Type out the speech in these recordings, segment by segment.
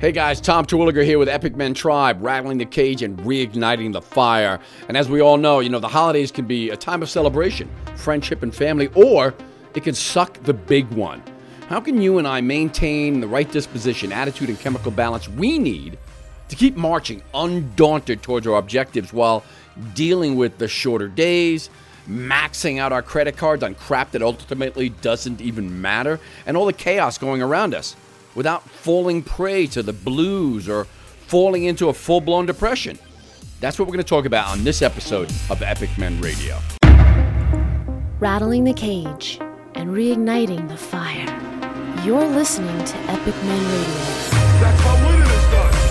Hey guys, Tom Terwilliger here with Epic Men Tribe, rattling the cage and reigniting the fire. And as we all know, you know, the holidays can be a time of celebration, friendship, and family, or it can suck the big one. How can you and I maintain the right disposition, attitude, and chemical balance we need to keep marching undaunted towards our objectives while dealing with the shorter days, maxing out our credit cards on crap that ultimately doesn't even matter, and all the chaos going around us? Without falling prey to the blues or falling into a full blown depression. That's what we're going to talk about on this episode of Epic Men Radio. Rattling the cage and reigniting the fire. You're listening to Epic Men Radio. That's how winning is done.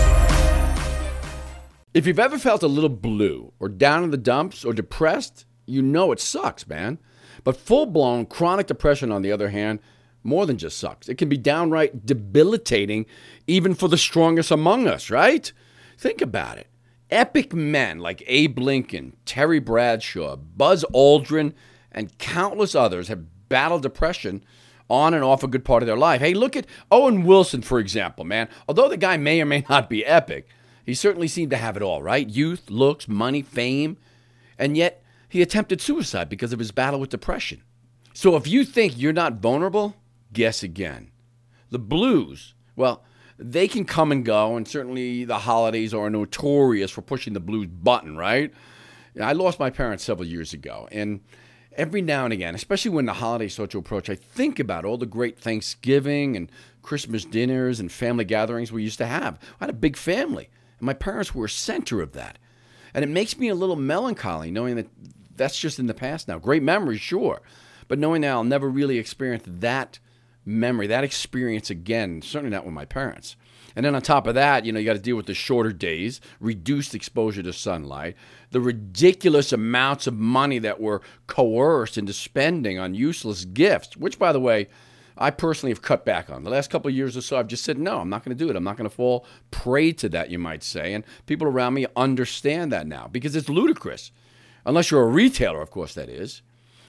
If you've ever felt a little blue or down in the dumps or depressed, you know it sucks, man. But full blown chronic depression, on the other hand, more than just sucks. It can be downright debilitating, even for the strongest among us, right? Think about it. Epic men like Abe Lincoln, Terry Bradshaw, Buzz Aldrin, and countless others have battled depression on and off a good part of their life. Hey, look at Owen Wilson, for example, man. Although the guy may or may not be epic, he certainly seemed to have it all, right? Youth, looks, money, fame. And yet, he attempted suicide because of his battle with depression. So if you think you're not vulnerable, guess again. The blues, well, they can come and go, and certainly the holidays are notorious for pushing the blues button, right? I lost my parents several years ago, and every now and again, especially when the holidays start to approach, I think about all the great Thanksgiving and Christmas dinners and family gatherings we used to have. I had a big family, and my parents were a center of that. And it makes me a little melancholy knowing that that's just in the past now. Great memories, sure, but knowing that I'll never really experience that memory, that experience again, certainly not with my parents. And then on top of that, you know, you got to deal with the shorter days, reduced exposure to sunlight, the ridiculous amounts of money that were coerced into spending on useless gifts, which, by the way, I personally have cut back on. The last couple of years or so, I've just said, no, I'm not going to do it. I'm not going to fall prey to that, you might say. And people around me understand that now because it's ludicrous. Unless you're a retailer, of course, that is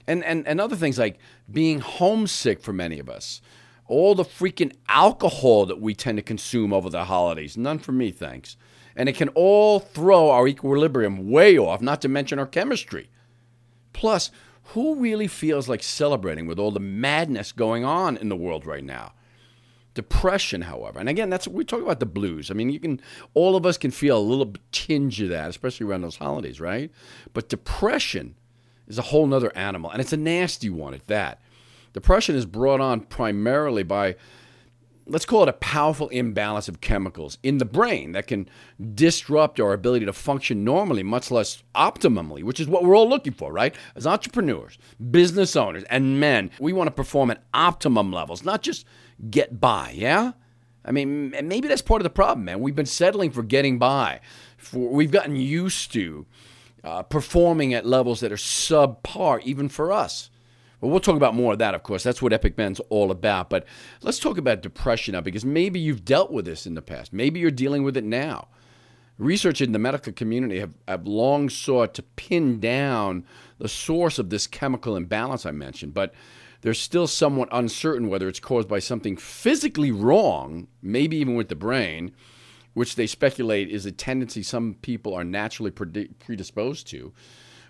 and, and, and other things like being homesick for many of us. All the freaking alcohol that we tend to consume over the holidays. None for me, thanks. And it can all throw our equilibrium way off, not to mention our chemistry. Plus, who really feels like celebrating with all the madness going on in the world right now? Depression, however, and again, that's we talk about the blues. I mean, you can all of us can feel a little tinge of that, especially around those holidays, right? But depression is a whole nother animal, and it's a nasty one at that. Depression is brought on primarily by, let's call it a powerful imbalance of chemicals in the brain that can disrupt our ability to function normally, much less optimally, which is what we're all looking for, right? As entrepreneurs, business owners, and men, we want to perform at optimum levels, not just get by, yeah? I mean, maybe that's part of the problem, man. We've been settling for getting by. For, we've gotten used to uh, performing at levels that are subpar, even for us. Well, we'll talk about more of that, of course. That's what Epic Men's all about. But let's talk about depression now, because maybe you've dealt with this in the past. Maybe you're dealing with it now. Research in the medical community have, have long sought to pin down the source of this chemical imbalance I mentioned, but they're still somewhat uncertain whether it's caused by something physically wrong, maybe even with the brain, which they speculate is a tendency some people are naturally predisposed to.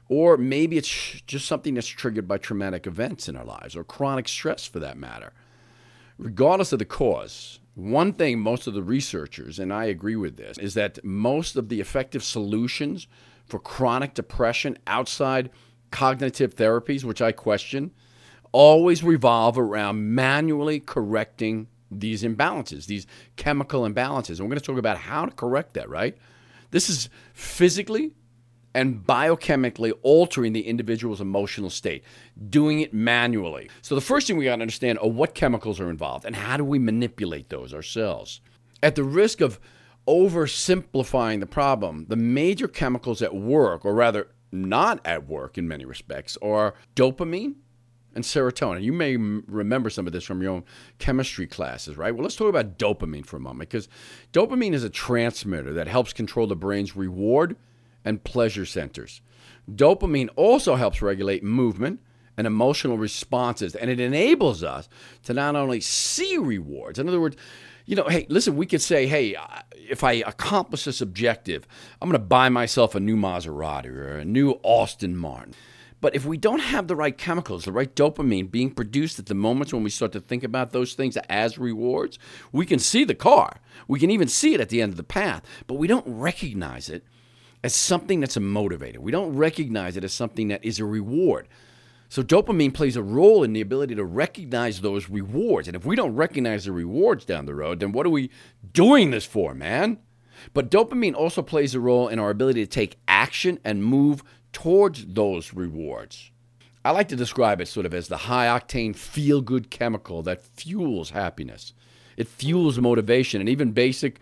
Or maybe it's just something that's triggered by traumatic events in our lives or chronic stress for that matter. Regardless of the cause, one thing most of the researchers, and I agree with this, is that most of the effective solutions for chronic depression outside cognitive therapies, which I question, always revolve around manually correcting these imbalances, these chemical imbalances. And we're going to talk about how to correct that, right? This is physically and biochemically altering the individual's emotional state, doing it manually. So the first thing we got to understand are what chemicals are involved and how do we manipulate those ourselves. At the risk of oversimplifying the problem, the major chemicals at work, or rather not at work in many respects, are dopamine, and serotonin. You may m- remember some of this from your own chemistry classes, right? Well, let's talk about dopamine for a moment because dopamine is a transmitter that helps control the brain's reward and pleasure centers. Dopamine also helps regulate movement and emotional responses, and it enables us to not only see rewards, in other words, You know, hey, listen, we could say, hey, if I accomplish this objective, I'm going to buy myself a new Maserati or a new Aston Martin. But if we don't have the right chemicals, the right dopamine being produced at the moments when we start to think about those things as rewards, we can see the car. We can even see it at the end of the path, but we don't recognize it as something that's a motivator. We don't recognize it as something that is a reward. So dopamine plays a role in the ability to recognize those rewards. And if we don't recognize the rewards down the road, then what are we doing this for, man? But dopamine also plays a role in our ability to take action and move towards those rewards. I like to describe it sort of as the high octane feel good chemical that fuels happiness. It fuels motivation and even basic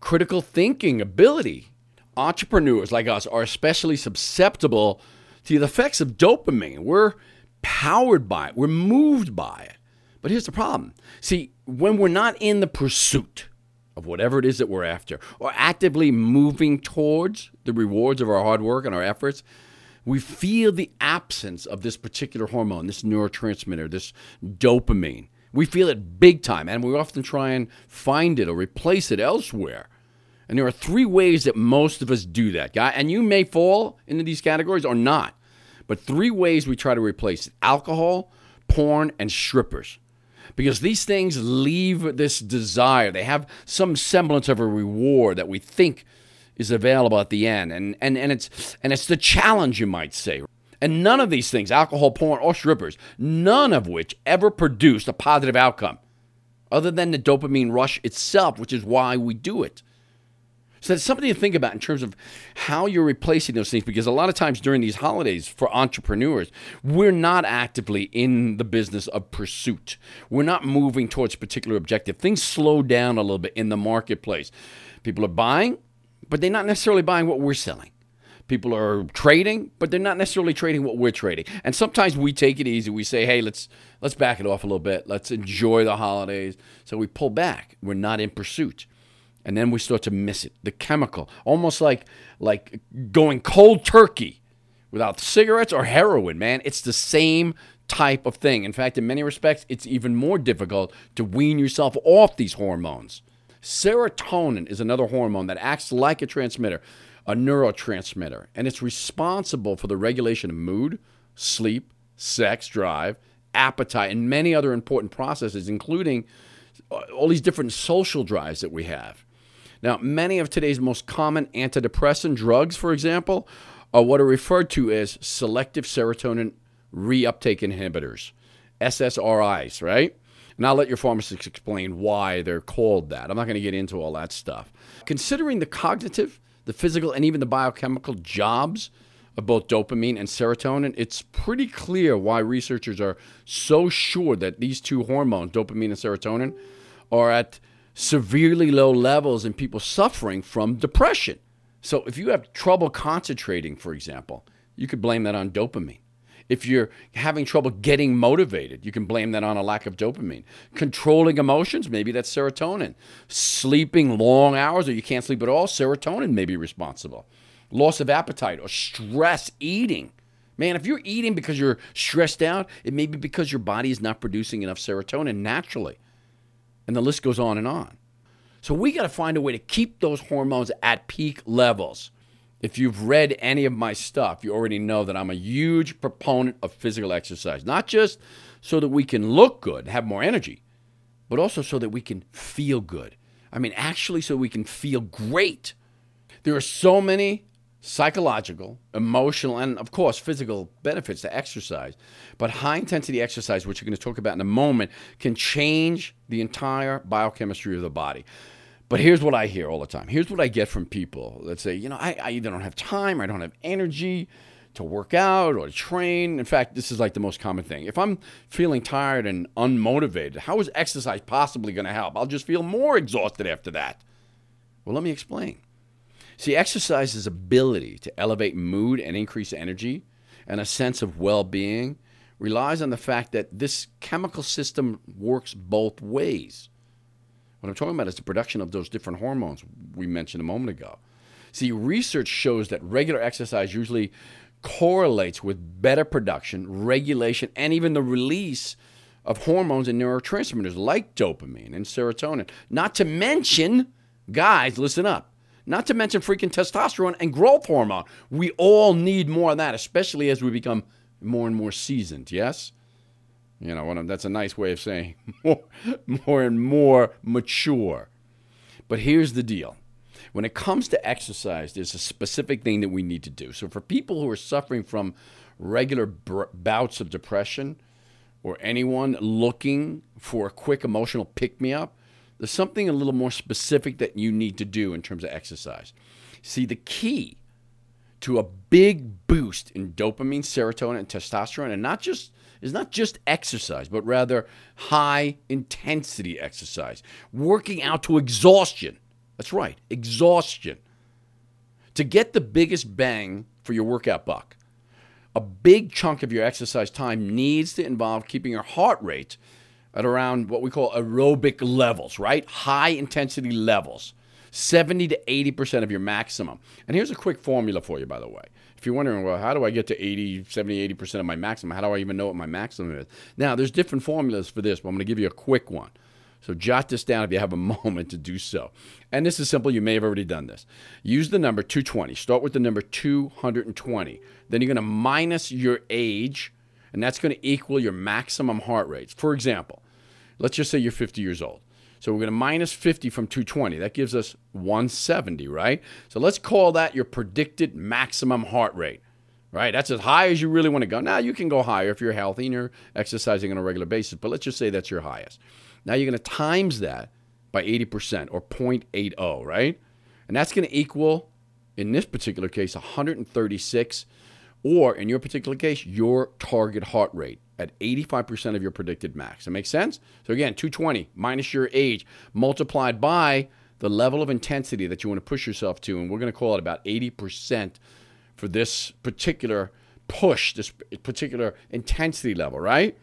critical thinking ability. Entrepreneurs like us are especially susceptible to the effects of dopamine. We're powered by it, we're moved by it. But here's the problem see, when we're not in the pursuit of whatever it is that we're after, or actively moving towards the rewards of our hard work and our efforts, we feel the absence of this particular hormone, this neurotransmitter, this dopamine. We feel it big time, and we often try and find it or replace it elsewhere. And there are three ways that most of us do that, guy. And you may fall into these categories or not. But three ways we try to replace it alcohol, porn, and strippers. Because these things leave this desire. They have some semblance of a reward that we think is available at the end. And, and, and, it's, and it's the challenge, you might say. And none of these things, alcohol, porn, or strippers, none of which ever produced a positive outcome other than the dopamine rush itself, which is why we do it. So that's something to think about in terms of how you're replacing those things because a lot of times during these holidays for entrepreneurs, we're not actively in the business of pursuit. We're not moving towards a particular objective. Things slow down a little bit in the marketplace. People are buying, but they're not necessarily buying what we're selling. People are trading, but they're not necessarily trading what we're trading. And sometimes we take it easy. We say, "Hey, let's let's back it off a little bit. Let's enjoy the holidays." So we pull back. We're not in pursuit. And then we start to miss it. The chemical, almost like like going cold turkey without cigarettes or heroin, man. It's the same type of thing. In fact, in many respects, it's even more difficult to wean yourself off these hormones. Serotonin is another hormone that acts like a transmitter, a neurotransmitter, and it's responsible for the regulation of mood, sleep, sex drive, appetite, and many other important processes, including uh, all these different social drives that we have. Now, many of today's most common antidepressant drugs, for example, are what are referred to as selective serotonin reuptake inhibitors, SSRIs, right? And I'll let your pharmacist explain why they're called that. I'm not going to get into all that stuff. Considering the cognitive, the physical, and even the biochemical jobs of both dopamine and serotonin, it's pretty clear why researchers are so sure that these two hormones, dopamine and serotonin, are at severely low levels in people suffering from depression. So if you have trouble concentrating, for example, you could blame that on dopamine. If you're having trouble getting motivated, you can blame that on a lack of dopamine. Controlling emotions, maybe that's serotonin. Sleeping long hours or you can't sleep at all, serotonin may be responsible. Loss of appetite or stress eating. Man, if you're eating because you're stressed out, it may be because your body is not producing enough serotonin naturally. And the list goes on and on. So we got to find a way to keep those hormones at peak levels. If you've read any of my stuff, you already know that I'm a huge proponent of physical exercise, not just so that we can look good, have more energy, but also so that we can feel good. I mean, actually, so we can feel great. There are so many psychological, emotional, and of course, physical benefits to exercise. But high intensity exercise, which we're going to talk about in a moment, can change the entire biochemistry of the body. But here's what I hear all the time. Here's what I get from people that say, you know, I, I either don't have time or I don't have energy to work out or to train. In fact, this is like the most common thing. If I'm feeling tired and unmotivated, how is exercise possibly going to help? I'll just feel more exhausted after that. Well, let me explain. See, exercise's ability to elevate mood and increase energy and a sense of well being relies on the fact that this chemical system works both ways. What I'm talking about is the production of those different hormones we mentioned a moment ago. See, research shows that regular exercise usually correlates with better production, regulation, and even the release of hormones and neurotransmitters like dopamine and serotonin. Not to mention, guys, listen up. Not to mention freaking testosterone and growth hormone. We all need more of that, especially as we become more and more seasoned. Yes? You know, that's a nice way of saying more, more and more mature. But here's the deal when it comes to exercise, there's a specific thing that we need to do. So, for people who are suffering from regular bouts of depression or anyone looking for a quick emotional pick me up, there's something a little more specific that you need to do in terms of exercise. See, the key to a big boost in dopamine, serotonin, and testosterone, and not just is not just exercise, but rather high intensity exercise, working out to exhaustion. That's right, exhaustion. To get the biggest bang for your workout buck, a big chunk of your exercise time needs to involve keeping your heart rate at around what we call aerobic levels, right? High intensity levels. 70 to 80% of your maximum. And here's a quick formula for you, by the way. If you're wondering, well, how do I get to 80, 70, 80% of my maximum? How do I even know what my maximum is? Now, there's different formulas for this, but I'm going to give you a quick one. So jot this down if you have a moment to do so. And this is simple. You may have already done this. Use the number 220. Start with the number 220. Then you're going to minus your age, and that's going to equal your maximum heart rate. For example, let's just say you're 50 years old. So we're going to minus 50 from 220. That gives us 170, right? So let's call that your predicted maximum heart rate, right? That's as high as you really want to go. Now, you can go higher if you're healthy and you're exercising on a regular basis, but let's just say that's your highest. Now you're going to times that by 80% or 0.80, right? And that's going to equal, in this particular case, 136, or in your particular case, your target heart rate at 85% of your predicted max. That makes sense? So again, 220 minus your age multiplied by the level of intensity that you want to push yourself to, and we're going to call it about 80% for this particular push, this particular intensity level, right?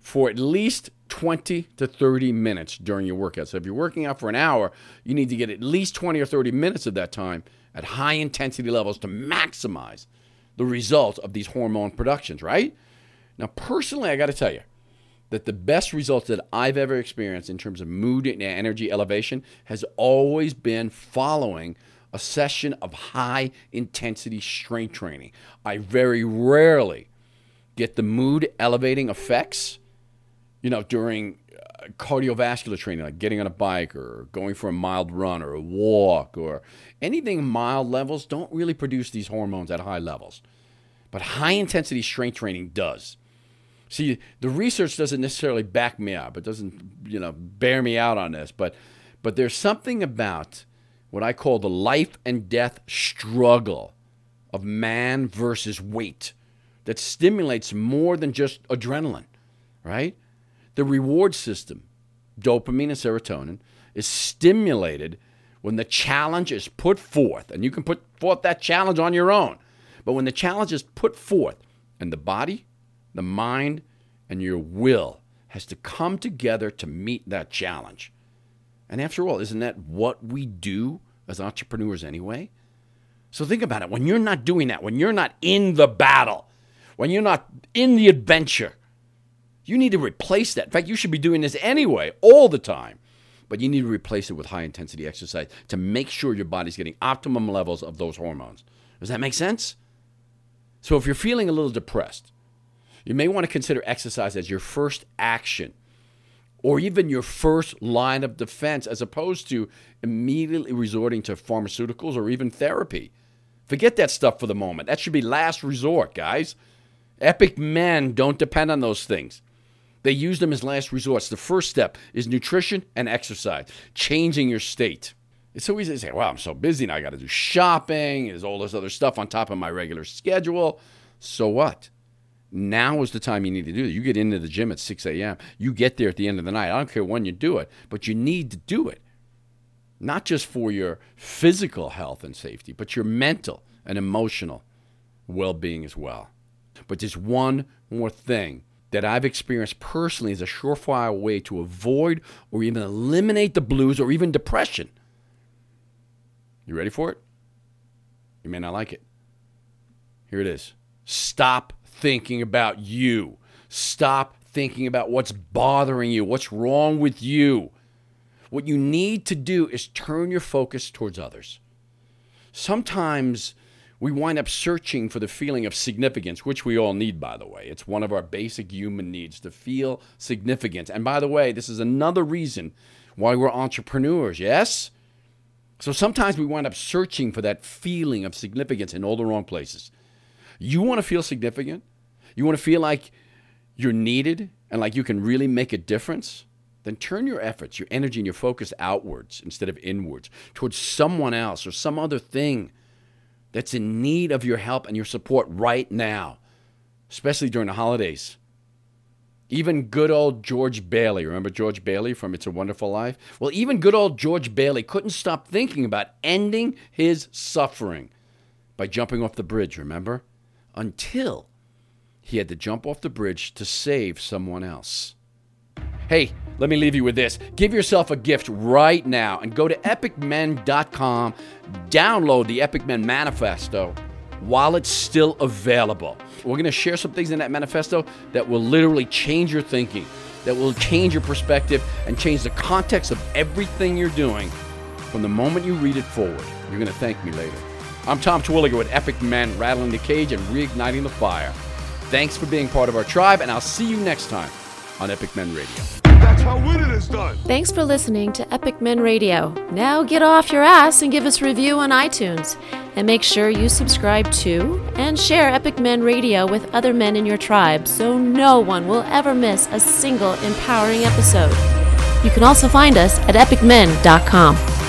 For at least 20 to 30 minutes during your workout. So if you're working out for an hour, you need to get at least 20 or 30 minutes of that time at high intensity levels to maximize the result of these hormone productions, right? Now, personally, I got to tell you that the best results that I've ever experienced in terms of mood and energy elevation has always been following a session of high intensity strength training. I very rarely get the mood elevating effects, you know, during uh, cardiovascular training, like getting on a bike or going for a mild run or a walk or anything mild levels, don't really produce these hormones at high levels. But high intensity strength training does. See, the research doesn't necessarily back me up. It doesn't, you know, bear me out on this, but but there's something about what I call the life and death struggle of man versus weight that stimulates more than just adrenaline, right? The reward system, dopamine and serotonin, is stimulated when the challenge is put forth, and you can put forth that challenge on your own. But when the challenge is put forth and the body the mind, and your will has to come together to meet that challenge. And after all, isn't that what we do as entrepreneurs anyway? So think about it. When you're not doing that, when you're not in the battle, when you're not in the adventure, you need to replace that. In fact, you should be doing this anyway, all the time. But you need to replace it with high intensity exercise to make sure your body's getting optimum levels of those hormones. Does that make sense? So if you're feeling a little depressed, you may want to consider exercise as your first action or even your first line of defense as opposed to immediately resorting to pharmaceuticals or even therapy. Forget that stuff for the moment. That should be last resort, guys. Epic men don't depend on those things. They use them as last resorts. The first step is nutrition and exercise, changing your state. It's so easy to say, well, I'm so busy now. I got to do shopping. There's all this other stuff on top of my regular schedule. So what? Now is the time you need to do it. You get into the gym at 6 a.m. You get there at the end of the night. I don't care when you do it, but you need to do it. Not just for your physical health and safety, but your mental and emotional well being as well. But there's one more thing that I've experienced personally is a surefire way to avoid or even eliminate the blues or even depression. You ready for it? You may not like it. Here it is. Stop thinking about you. Stop thinking about what's bothering you, what's wrong with you. What you need to do is turn your focus towards others. Sometimes we wind up searching for the feeling of significance, which we all need, by the way. It's one of our basic human needs to feel significant. And by the way, this is another reason why we're entrepreneurs, yes? So sometimes we wind up searching for that feeling of significance in all the wrong places. You want to feel significant? You want to feel like you're needed and like you can really make a difference? Then turn your efforts, your energy, and your focus outwards instead of inwards towards someone else or some other thing that's in need of your help and your support right now, especially during the holidays. Even good old George Bailey, remember George Bailey from It's a Wonderful Life? Well, even good old George Bailey couldn't stop thinking about ending his suffering by jumping off the bridge, remember? Until he had to jump off the bridge to save someone else. Hey, let me leave you with this. Give yourself a gift right now and go to epicmen.com, download the Epic Men Manifesto while it's still available. We're going to share some things in that manifesto that will literally change your thinking, that will change your perspective, and change the context of everything you're doing from the moment you read it forward. You're going to thank me later. I'm Tom Terwilliger with Epic Men, rattling the cage and reigniting the fire. Thanks for being part of our tribe, and I'll see you next time on Epic Men Radio. That's how winning is done. Thanks for listening to Epic Men Radio. Now get off your ass and give us a review on iTunes. And make sure you subscribe to and share Epic Men Radio with other men in your tribe so no one will ever miss a single empowering episode. You can also find us at epicmen.com.